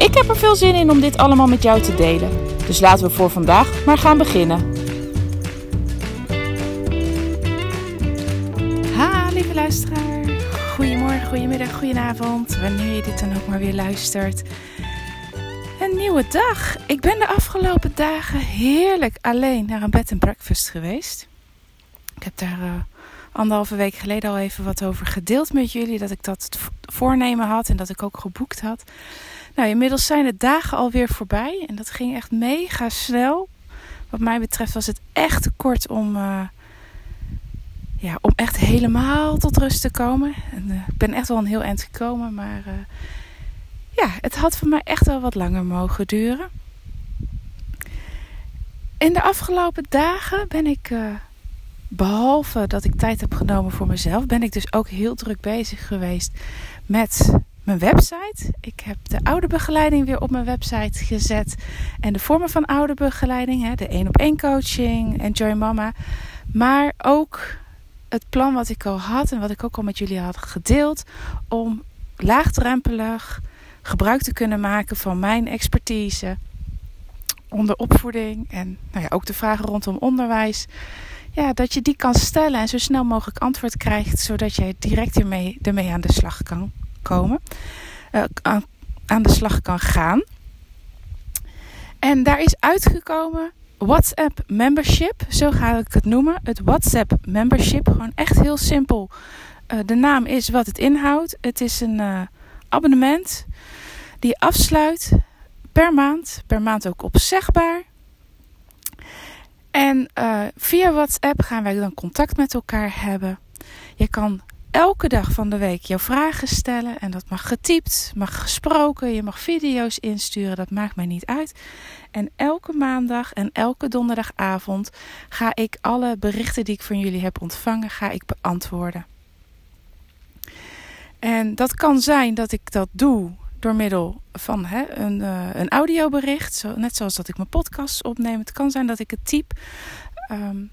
Ik heb er veel zin in om dit allemaal met jou te delen. Dus laten we voor vandaag maar gaan beginnen. Ha, lieve luisteraar. Goedemorgen, goedemiddag, goedenavond. Wanneer je dit dan ook maar weer luistert. Een nieuwe dag. Ik ben de afgelopen dagen heerlijk alleen naar een bed and breakfast geweest. Ik heb daar uh, anderhalve week geleden al even wat over gedeeld met jullie. Dat ik dat voornemen had en dat ik ook geboekt had. Nou, inmiddels zijn de dagen alweer voorbij. En dat ging echt mega snel. Wat mij betreft was het echt kort om, uh, ja, om echt helemaal tot rust te komen. En, uh, ik ben echt wel een heel eind gekomen. Maar uh, ja, het had voor mij echt wel wat langer mogen duren. In de afgelopen dagen ben ik, behalve dat ik tijd heb genomen voor mezelf, ben ik dus ook heel druk bezig geweest met mijn website. Ik heb de ouderbegeleiding weer op mijn website gezet. En de vormen van ouderbegeleiding, hè, de één op één coaching, Enjoy Mama. Maar ook het plan wat ik al had en wat ik ook al met jullie had gedeeld. Om laagdrempelig gebruik te kunnen maken van mijn expertise onder opvoeding. En nou ja, ook de vragen rondom onderwijs. Ja, dat je die kan stellen en zo snel mogelijk antwoord krijgt, zodat jij direct ermee, ermee aan de slag kan komen, uh, aan, aan de slag kan gaan. En daar is uitgekomen WhatsApp membership, zo ga ik het noemen. Het WhatsApp membership, gewoon echt heel simpel. Uh, de naam is wat het inhoudt. Het is een uh, abonnement die afsluit per maand, per maand ook opzegbaar. En via WhatsApp gaan wij dan contact met elkaar hebben. Je kan elke dag van de week jouw vragen stellen. En dat mag getypt, mag gesproken, je mag video's insturen, dat maakt mij niet uit. En elke maandag en elke donderdagavond ga ik alle berichten die ik van jullie heb ontvangen, ga ik beantwoorden. En dat kan zijn dat ik dat doe door middel van hè, een, uh, een audiobericht. Zo, net zoals dat ik mijn podcast opneem. Het kan zijn dat ik het type. Um,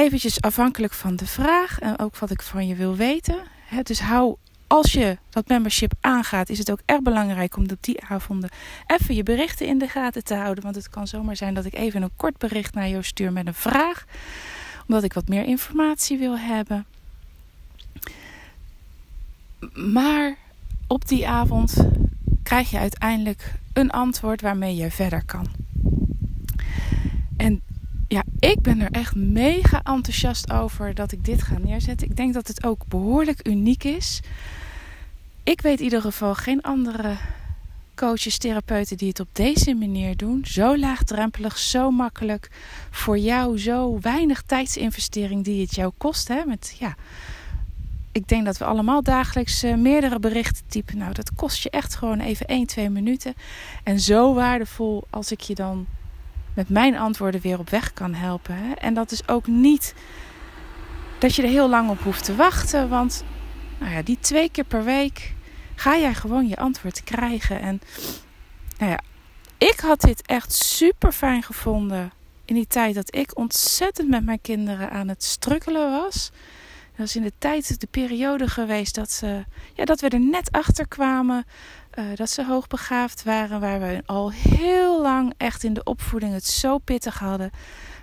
eventjes afhankelijk van de vraag en ook wat ik van je wil weten. Dus hou, als je dat membership aangaat, is het ook erg belangrijk om op die avonden even je berichten in de gaten te houden. Want het kan zomaar zijn dat ik even een kort bericht naar jou stuur met een vraag. Omdat ik wat meer informatie wil hebben. Maar op die avond krijg je uiteindelijk een antwoord waarmee je verder kan. En ja, ik ben er echt mega enthousiast over dat ik dit ga neerzetten. Ik denk dat het ook behoorlijk uniek is. Ik weet in ieder geval geen andere coaches, therapeuten die het op deze manier doen. Zo laagdrempelig, zo makkelijk. Voor jou zo weinig tijdsinvestering die het jou kost. Hè? Met, ja, ik denk dat we allemaal dagelijks uh, meerdere berichten typen. Nou, dat kost je echt gewoon even 1, 2 minuten. En zo waardevol als ik je dan met mijn antwoorden weer op weg kan helpen. Hè? En dat is ook niet dat je er heel lang op hoeft te wachten. Want nou ja, die twee keer per week ga jij gewoon je antwoord krijgen. En nou ja, ik had dit echt super fijn gevonden in die tijd dat ik ontzettend met mijn kinderen aan het strukkelen was. Dat is in de tijd, de periode geweest dat, ze, ja, dat we er net achter kwamen. Uh, dat ze hoogbegaafd waren, waar we al heel lang echt in de opvoeding het zo pittig hadden.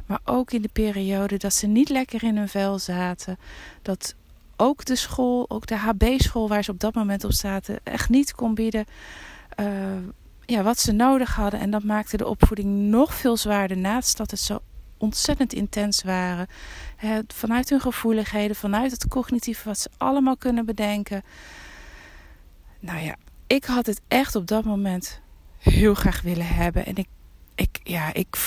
Maar ook in de periode dat ze niet lekker in hun vel zaten. Dat ook de school, ook de HB-school waar ze op dat moment op zaten, echt niet kon bieden uh, ja, wat ze nodig hadden. En dat maakte de opvoeding nog veel zwaarder naast dat het zo ontzettend intens waren. Vanuit hun gevoeligheden, vanuit het cognitieve wat ze allemaal kunnen bedenken. Nou ja, ik had het echt op dat moment heel graag willen hebben. En ik, ik, ja, ik,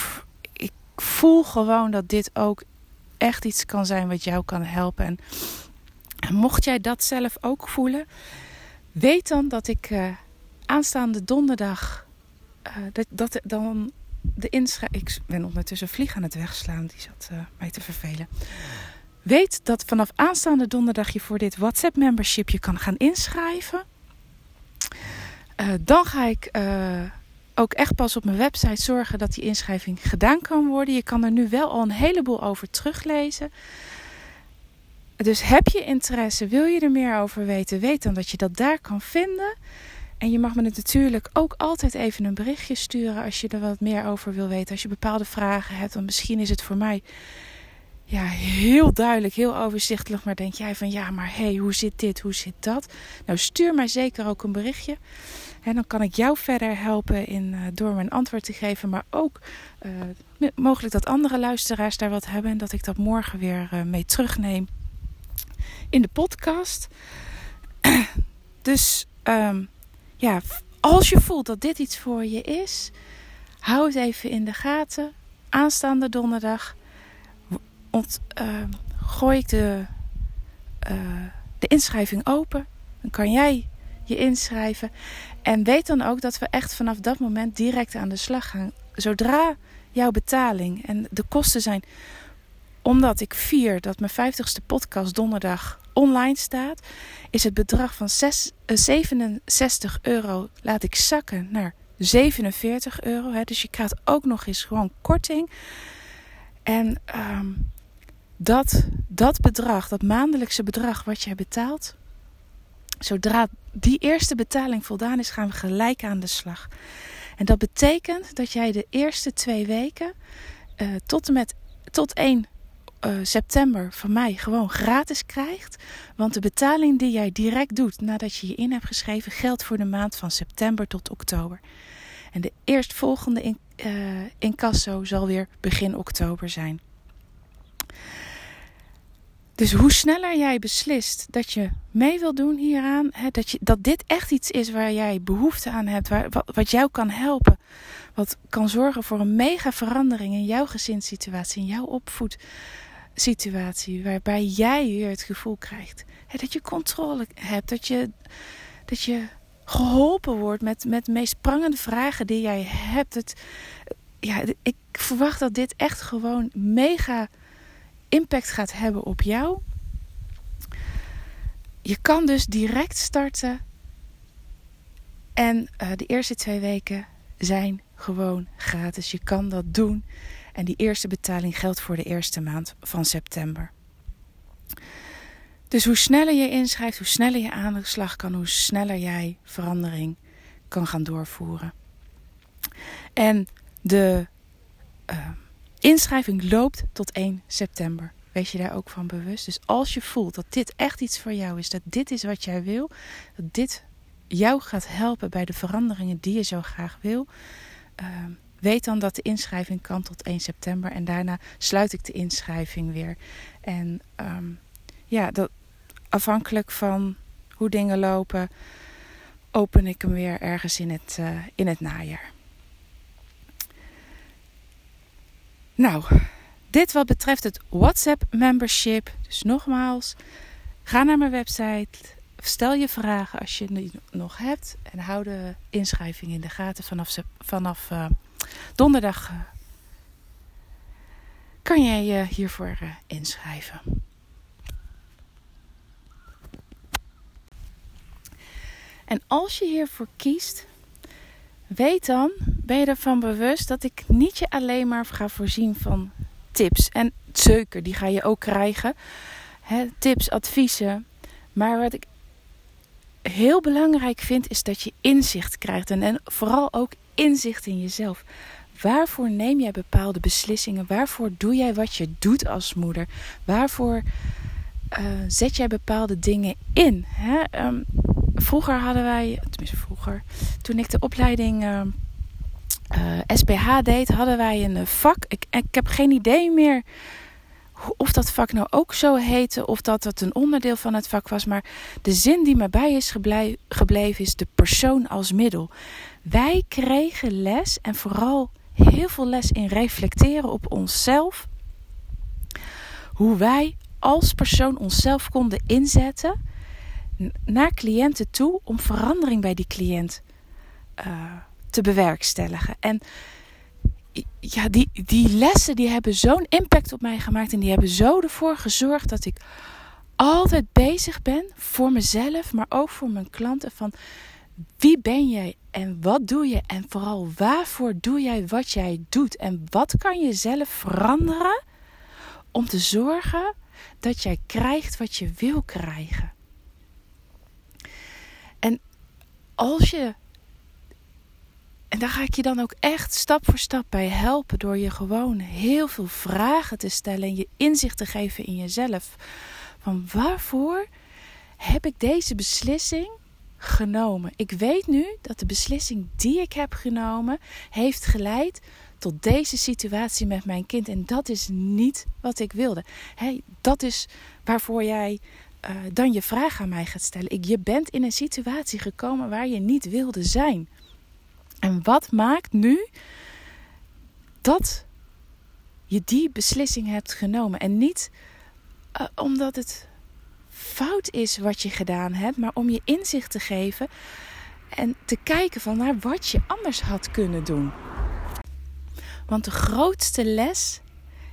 ik voel gewoon dat dit ook echt iets kan zijn wat jou kan helpen. En, mocht jij dat zelf ook voelen, weet dan dat ik uh, aanstaande donderdag, uh, dat, dat dan de inschrijving. Ik ben ondertussen vlieg aan het wegslaan, die zat uh, mij te vervelen. Weet dat vanaf aanstaande donderdag je voor dit WhatsApp membership je kan gaan inschrijven. Uh, dan ga ik ook echt pas op mijn website zorgen dat die inschrijving gedaan kan worden. Je kan er nu wel al een heleboel over teruglezen. Dus heb je interesse, wil je er meer over weten, weet dan dat je dat daar kan vinden. En je mag me natuurlijk ook altijd even een berichtje sturen als je er wat meer over wil weten. Als je bepaalde vragen hebt, dan misschien is het voor mij ja, heel duidelijk, heel overzichtelijk. Maar denk jij van ja, maar hé, hey, hoe zit dit, hoe zit dat? Nou, stuur mij zeker ook een berichtje. En dan kan ik jou verder helpen in, uh, door een antwoord te geven. Maar ook uh, mogelijk dat andere luisteraars daar wat hebben. En dat ik dat morgen weer uh, mee terugneem in de podcast. dus um, ja, als je voelt dat dit iets voor je is, hou het even in de gaten. Aanstaande donderdag ont, uh, gooi ik de, uh, de inschrijving open. Dan kan jij je inschrijven. En weet dan ook dat we echt vanaf dat moment direct aan de slag gaan. Zodra jouw betaling en de kosten zijn. Omdat ik vier dat mijn 50ste podcast donderdag online staat, is het bedrag van 6, 67 eh, euro laat ik zakken naar 47 euro. Hè. Dus je krijgt ook nog eens gewoon korting. En um, dat, dat bedrag, dat maandelijkse bedrag wat jij betaalt, zodra die eerste betaling voldaan is, gaan we gelijk aan de slag. En dat betekent dat jij de eerste twee weken uh, tot en met tot 1 uh, september van mij gewoon gratis krijgt. Want de betaling die jij direct doet nadat je je in hebt geschreven, geldt voor de maand van september tot oktober. En de eerstvolgende uh, incasso zal weer begin oktober zijn. Dus hoe sneller jij beslist dat je mee wil doen hieraan, hè, dat, je, dat dit echt iets is waar jij behoefte aan hebt, waar, wat, jou kan helpen, wat kan zorgen voor een mega verandering in jouw gezinssituatie, in jouw opvoedsituatie, waarbij jij weer het gevoel krijgt hè, dat je controle hebt, dat je, dat je geholpen wordt met, met de meest prangende vragen die jij hebt. Het, ja, ik verwacht dat dit echt gewoon mega impact gaat hebben op jou. Je kan dus direct starten. En uh, de eerste twee weken zijn gewoon gratis. Je kan dat doen. En die eerste betaling geldt voor de eerste maand van september. Dus hoe sneller je inschrijft, hoe sneller je aan de slag kan, hoe sneller jij verandering kan gaan doorvoeren. En de uh, Inschrijving loopt tot 1 september. Wees je daar ook van bewust. Dus als je voelt dat dit echt iets voor jou is, dat dit is wat jij wil, dat dit jou gaat helpen bij de veranderingen die je zo graag wil, uh, weet dan dat de inschrijving kan tot 1 september. En daarna sluit ik de inschrijving weer. En um, ja, dat, afhankelijk van hoe dingen lopen, open ik hem weer ergens in het, uh, in het najaar. Nou, dit wat betreft het WhatsApp membership. Dus nogmaals, ga naar mijn website. Stel je vragen als je die nog hebt. En hou de inschrijving in de gaten vanaf, vanaf uh, donderdag. Uh, kan jij je hiervoor uh, inschrijven. En als je hiervoor kiest, weet dan, ben je ervan bewust dat ik niet je alleen maar ga voorzien van tips. En zeker, die ga je ook krijgen. tips, adviezen. Maar wat ik heel belangrijk vind, is dat je inzicht krijgt. En, en vooral ook inzicht in jezelf. Waarvoor neem jij bepaalde beslissingen? Waarvoor doe jij wat je doet als moeder? Waarvoor uh, zet jij bepaalde dingen in? Hè? Um, vroeger hadden wij, tenminste vroeger, toen ik de opleiding uh, SPH deed, hadden wij een vak. Ik, ik heb geen idee meer of dat vak nou ook zo heette of dat het een onderdeel van het vak was. Maar de zin die me bij is gebleven is de persoon als middel. Wij kregen les en vooral heel veel les in reflecteren op onszelf. Hoe wij als persoon onszelf konden inzetten naar cliënten toe om verandering bij die cliënt uh, te bewerkstelligen. En ja, die, die lessen die hebben zo'n impact op mij gemaakt. En die hebben zo ervoor gezorgd dat ik altijd bezig ben voor mezelf, maar ook voor mijn klanten. Van wie ben jij en wat doe je? En vooral waarvoor doe jij wat jij doet? En wat kan je zelf veranderen om te zorgen dat jij krijgt wat je wil krijgen? En als je en daar ga ik je dan ook echt stap voor stap bij helpen door je gewoon heel veel vragen te stellen en je inzicht te geven in jezelf. Van waarvoor heb ik deze beslissing genomen? Ik weet nu dat de beslissing die ik heb genomen heeft geleid tot deze situatie met mijn kind. En dat is niet wat ik wilde. Hey, dat is waarvoor jij uh, dan je vraag aan mij gaat stellen. Ik, je bent in een situatie gekomen waar je niet wilde zijn. En wat maakt nu dat je die beslissing hebt genomen? En niet uh, omdat het fout is wat je gedaan hebt, maar om je inzicht te geven en te kijken van naar wat je anders had kunnen doen. Want de grootste les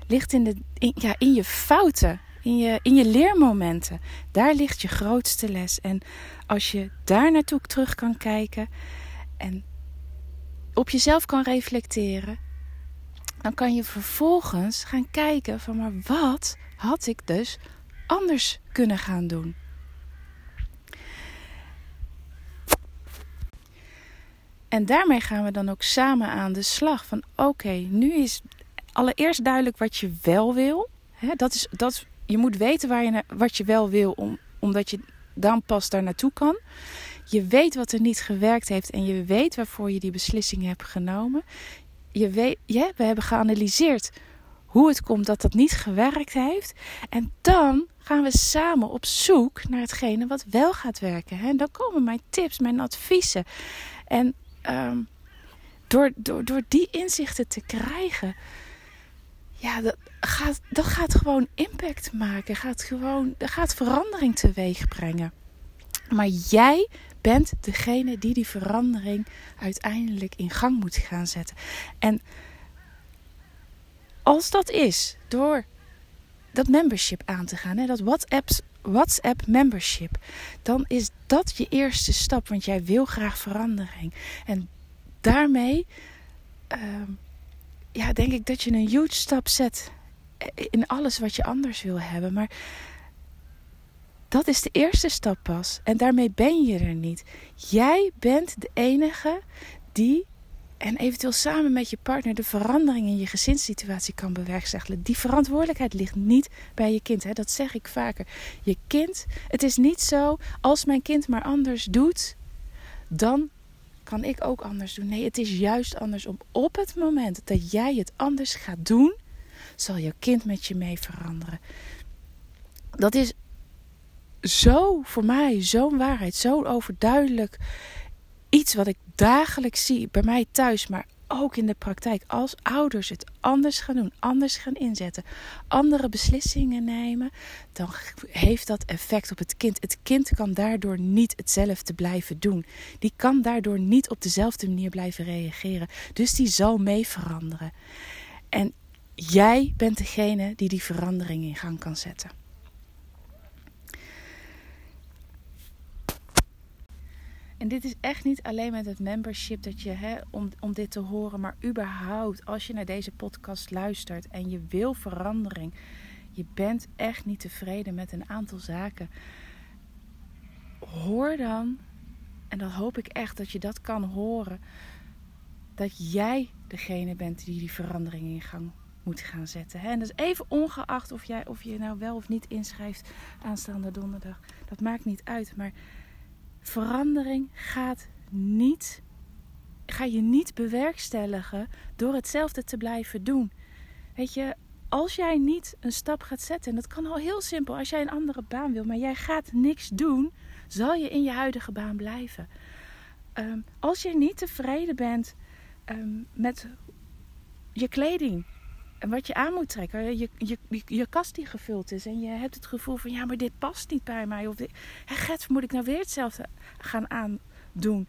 ligt in, de, ja, in je fouten, in je, in je leermomenten. Daar ligt je grootste les. En als je daar naartoe terug kan kijken en op jezelf kan reflecteren, dan kan je vervolgens gaan kijken van maar wat had ik dus anders kunnen gaan doen. En daarmee gaan we dan ook samen aan de slag van oké, nu is allereerst duidelijk wat je wel wil. dat is, dat, je moet weten waar je, wat je wel wil, om, omdat je dan pas daar naartoe kan. Je weet wat er niet gewerkt heeft en je weet waarvoor je die beslissing hebt genomen. Je weet, we hebben geanalyseerd hoe het komt dat dat niet gewerkt heeft. En dan gaan we samen op zoek naar hetgene wat wel gaat werken. En dan komen mijn tips, mijn adviezen. En um, door, door, door die inzichten te krijgen, ja, dat gaat, dat gaat gewoon impact maken. Gaat gewoon, dat gaat verandering teweeg brengen. Maar jij bent degene die die verandering uiteindelijk in gang moet gaan zetten. En als dat is door dat membership aan te gaan, hè, dat WhatsApp, WhatsApp membership, dan is dat je eerste stap, want jij wil graag verandering. En daarmee uh, ja, denk ik dat je een huge stap zet in alles wat je anders wil hebben. Maar dat is de eerste stap pas. En daarmee ben je er niet. Jij bent de enige die, en eventueel samen met je partner, de verandering in je gezinssituatie kan bewerkstelligen. Die verantwoordelijkheid ligt niet bij je kind. Hè? Dat zeg ik vaker. Je kind, het is niet zo, als mijn kind maar anders doet, dan kan ik ook anders doen. Nee, het is juist andersom. Op het moment dat jij het anders gaat doen, zal je kind met je mee veranderen. Dat is zo voor mij zo'n waarheid, zo overduidelijk iets wat ik dagelijks zie bij mij thuis, maar ook in de praktijk. Als ouders het anders gaan doen, anders gaan inzetten, andere beslissingen nemen, dan heeft dat effect op het kind. Het kind kan daardoor niet hetzelfde blijven doen. Die kan daardoor niet op dezelfde manier blijven reageren. Dus die zal mee veranderen. En jij bent degene die die verandering in gang kan zetten. En dit is echt niet alleen met het membership dat je, hè, om, om dit te horen, maar überhaupt als je naar deze podcast luistert en je wil verandering, je bent echt niet tevreden met een aantal zaken, hoor dan, en dan hoop ik echt dat je dat kan horen, dat jij degene bent die die verandering in gang moet gaan zetten. En dat is even ongeacht of, jij, of je nou wel of niet inschrijft aanstaande donderdag. Dat maakt niet uit, maar verandering gaat niet, ga je niet bewerkstelligen door hetzelfde te blijven doen. Weet je, als jij niet een stap gaat zetten, en dat kan al heel simpel, als jij een andere baan wil, maar jij gaat niks doen, zal je in je huidige baan blijven. Um, als je niet tevreden bent um, met je kleding, wat je aan moet trekken. Je, je, je, kast die gevuld is. En je hebt het gevoel van ja, maar dit past niet bij mij. Of dit, moet ik nou weer hetzelfde gaan aandoen?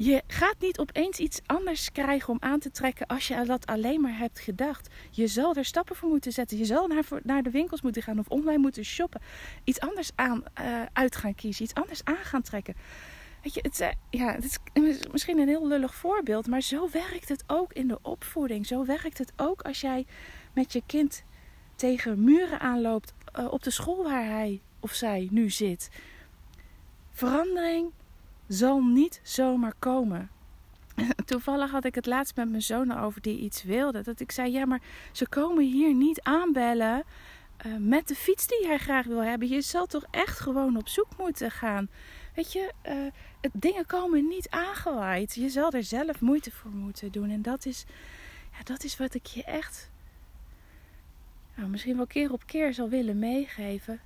je gaat niet opeens iets anders krijgen om aan te trekken als je dat alleen maar hebt gedacht. Je zal er stappen voor moeten zetten. Je zal naar, naar de winkels moeten gaan of online moeten shoppen. Iets anders aan, uh, uit gaan kiezen. Iets anders aan gaan trekken. Weet je, het, ja, het is misschien een heel lullig voorbeeld, maar zo werkt het ook in de opvoeding. Zo werkt het ook als jij met je kind tegen muren aanloopt uh, op de school waar hij of zij nu zit. Verandering zal niet zomaar komen. Toevallig had ik het laatst met mijn zoon over die iets wilde. Dat ik zei: Ja, maar ze komen hier niet aanbellen uh, met de fiets die hij graag wil hebben. Je zal toch echt gewoon op zoek moeten gaan. Weet je, het, dingen komen niet aangewaaid. Je zal er zelf moeite voor moeten doen. En dat is, ja, dat is wat ik je echt nou, misschien wel keer op keer zal willen meegeven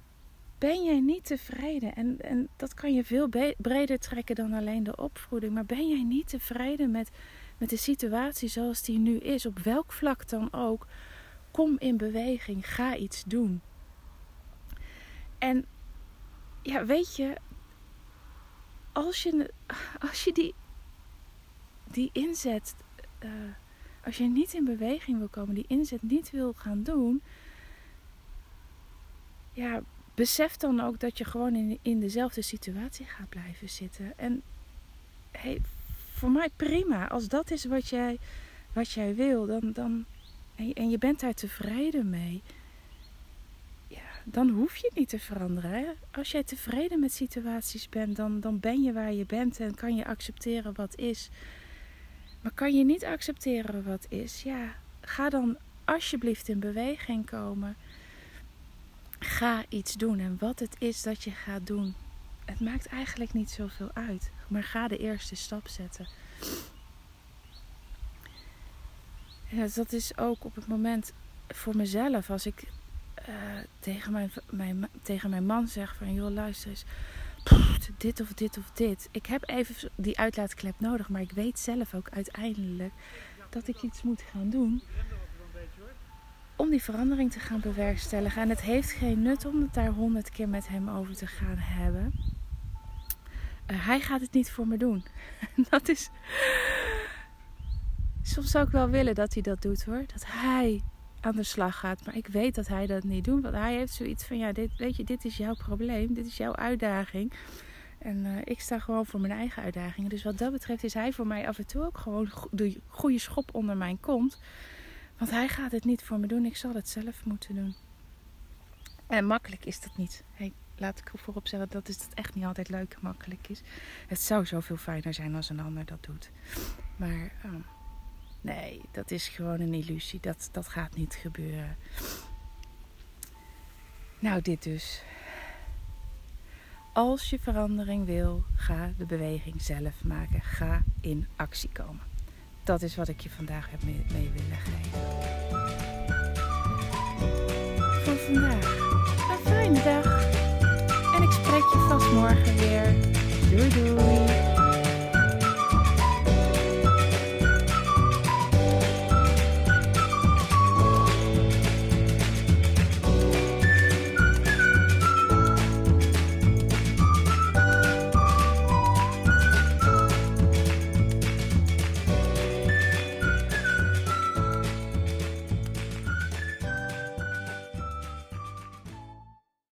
ben jij niet tevreden? En, en dat kan je veel breder trekken dan alleen de opvoeding. Maar ben jij niet tevreden met, met de situatie zoals die nu is? Op welk vlak dan ook. Kom in beweging. Ga iets doen. En ja, weet je, als je, als je die, die inzet, uh, als je niet in beweging wil komen, die inzet niet wil gaan doen, ja, besef dan ook dat je gewoon in, in dezelfde situatie gaat blijven zitten. En hey, voor mij prima. Als dat is wat jij, wat jij wil, dan, dan, en je bent daar tevreden mee. Dan hoef je niet te veranderen. Als jij tevreden met situaties bent, dan, dan ben je waar je bent en kan je accepteren wat is. Maar kan je niet accepteren wat is, ja, ga dan alsjeblieft in beweging komen. Ga iets doen. En wat het is dat je gaat doen, het maakt eigenlijk niet zoveel uit. Maar ga de eerste stap zetten. Dat is ook op het moment voor mezelf. Als ik uh, tegen, mijn, mijn, tegen mijn man zeg van... joh, luister eens. dit of dit of dit. Ik heb even die uitlaatklep nodig. Maar ik weet zelf ook uiteindelijk dat ik iets moet gaan doen om die verandering te gaan bewerkstelligen. En het heeft geen nut om het daar honderd keer met hem over te gaan hebben. Uh, hij gaat het niet voor me doen. dat is. Soms zou ik wel willen dat hij dat doet hoor. Dat hij aan de slag gaat. Maar ik weet dat hij dat niet doet. Want hij heeft zoiets van: ja, dit, weet je, dit is jouw probleem. Dit is jouw uitdaging. En uh, ik sta gewoon voor mijn eigen uitdagingen. Dus wat dat betreft is hij voor mij af en toe ook gewoon de goede schop onder mijn kont. Want hij gaat het niet voor me doen. Ik zal het zelf moeten doen. En makkelijk is dat niet. Hey, laat ik voorop zeggen dat het echt niet altijd leuk en makkelijk is. Het zou zoveel fijner zijn als een ander dat doet. Maar oh, nee, dat is gewoon een illusie. Dat, dat gaat niet gebeuren. Nou, dit dus. Als je verandering wil, ga de beweging zelf maken. Ga in actie komen dat is wat ik je vandaag heb mee, willen geven. Voor vandaag. Een fijne dag. En ik spreek je vast morgen weer. Doei doei.